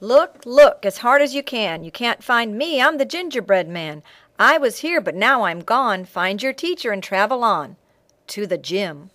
Look, look, as hard as you can! You can't find me, I'm the gingerbread man. I was here, but now I'm gone. Find your teacher and travel on To the gym.